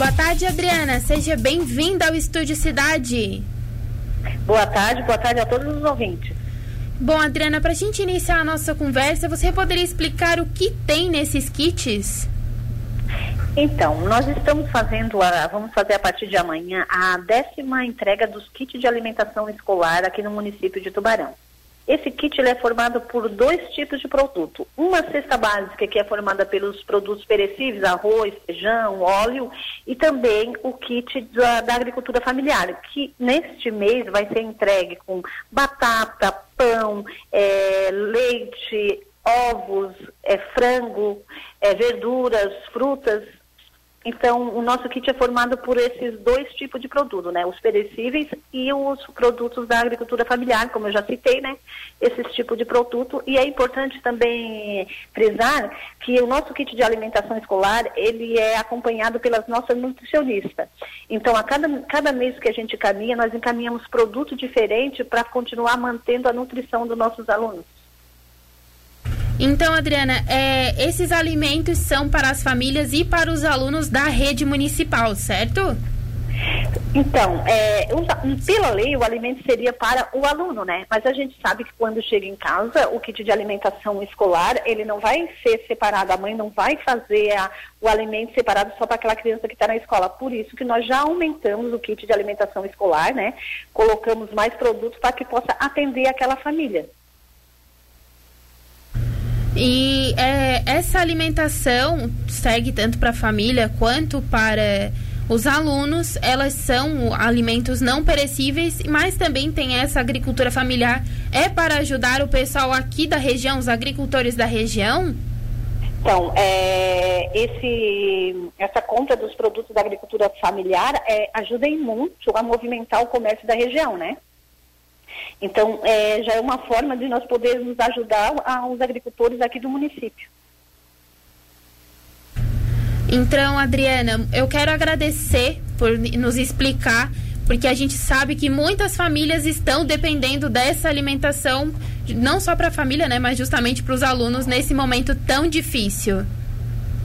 Boa tarde, Adriana. Seja bem-vinda ao Estúdio Cidade. Boa tarde, boa tarde a todos os ouvintes. Bom, Adriana, para a gente iniciar a nossa conversa, você poderia explicar o que tem nesses kits? Então, nós estamos fazendo, a, vamos fazer a partir de amanhã, a décima entrega dos kits de alimentação escolar aqui no município de Tubarão. Esse kit ele é formado por dois tipos de produto. Uma cesta básica, que é formada pelos produtos perecíveis, arroz, feijão, óleo, e também o kit da, da agricultura familiar, que neste mês vai ser entregue com batata, pão, é, leite, ovos, é, frango, é, verduras, frutas. Então, o nosso kit é formado por esses dois tipos de produto, né? Os perecíveis e os produtos da agricultura familiar, como eu já citei, né? Esses tipos de produto. E é importante também frisar que o nosso kit de alimentação escolar, ele é acompanhado pelas nossas nutricionistas. Então, a cada, cada mês que a gente caminha, nós encaminhamos produto diferente para continuar mantendo a nutrição dos nossos alunos. Então, Adriana, é, esses alimentos são para as famílias e para os alunos da rede municipal, certo? Então, é, pela lei, o alimento seria para o aluno, né? Mas a gente sabe que quando chega em casa, o kit de alimentação escolar, ele não vai ser separado, a mãe não vai fazer a, o alimento separado só para aquela criança que está na escola. Por isso que nós já aumentamos o kit de alimentação escolar, né? Colocamos mais produtos para que possa atender aquela família. E é, essa alimentação segue tanto para a família quanto para os alunos. Elas são alimentos não perecíveis, mas também tem essa agricultura familiar. É para ajudar o pessoal aqui da região, os agricultores da região? Então, é, esse, essa compra dos produtos da agricultura familiar é, ajuda muito a movimentar o comércio da região, né? Então, é, já é uma forma de nós podermos ajudar os agricultores aqui do município. Então, Adriana, eu quero agradecer por nos explicar, porque a gente sabe que muitas famílias estão dependendo dessa alimentação, não só para a família, né, mas justamente para os alunos nesse momento tão difícil.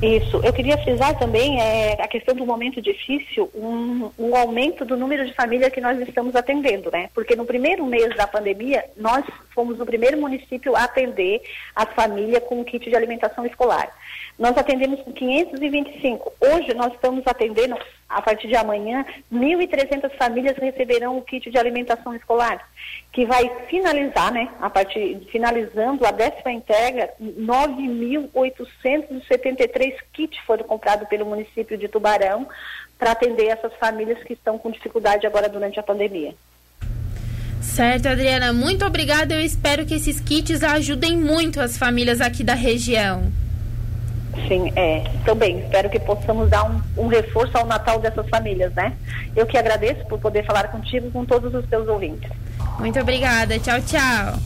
Isso. Eu queria frisar também é, a questão do momento difícil, um, um aumento do número de famílias que nós estamos atendendo, né? Porque no primeiro mês da pandemia, nós fomos o primeiro município a atender as famílias com o kit de alimentação escolar. Nós atendemos com 525. Hoje nós estamos atendendo, a partir de amanhã, 1.300 famílias receberão o kit de alimentação escolar, que vai finalizar, né? A partir finalizando a décima entrega, 9.873 kits foram comprados pelo município de Tubarão para atender essas famílias que estão com dificuldade agora durante a pandemia. Certo, Adriana, muito obrigada. Eu espero que esses kits ajudem muito as famílias aqui da região. Sim, é. Também. Espero que possamos dar um, um, reforço ao Natal dessas famílias, né? Eu que agradeço por poder falar contigo com todos os teus ouvintes. Muito obrigada. Tchau, tchau.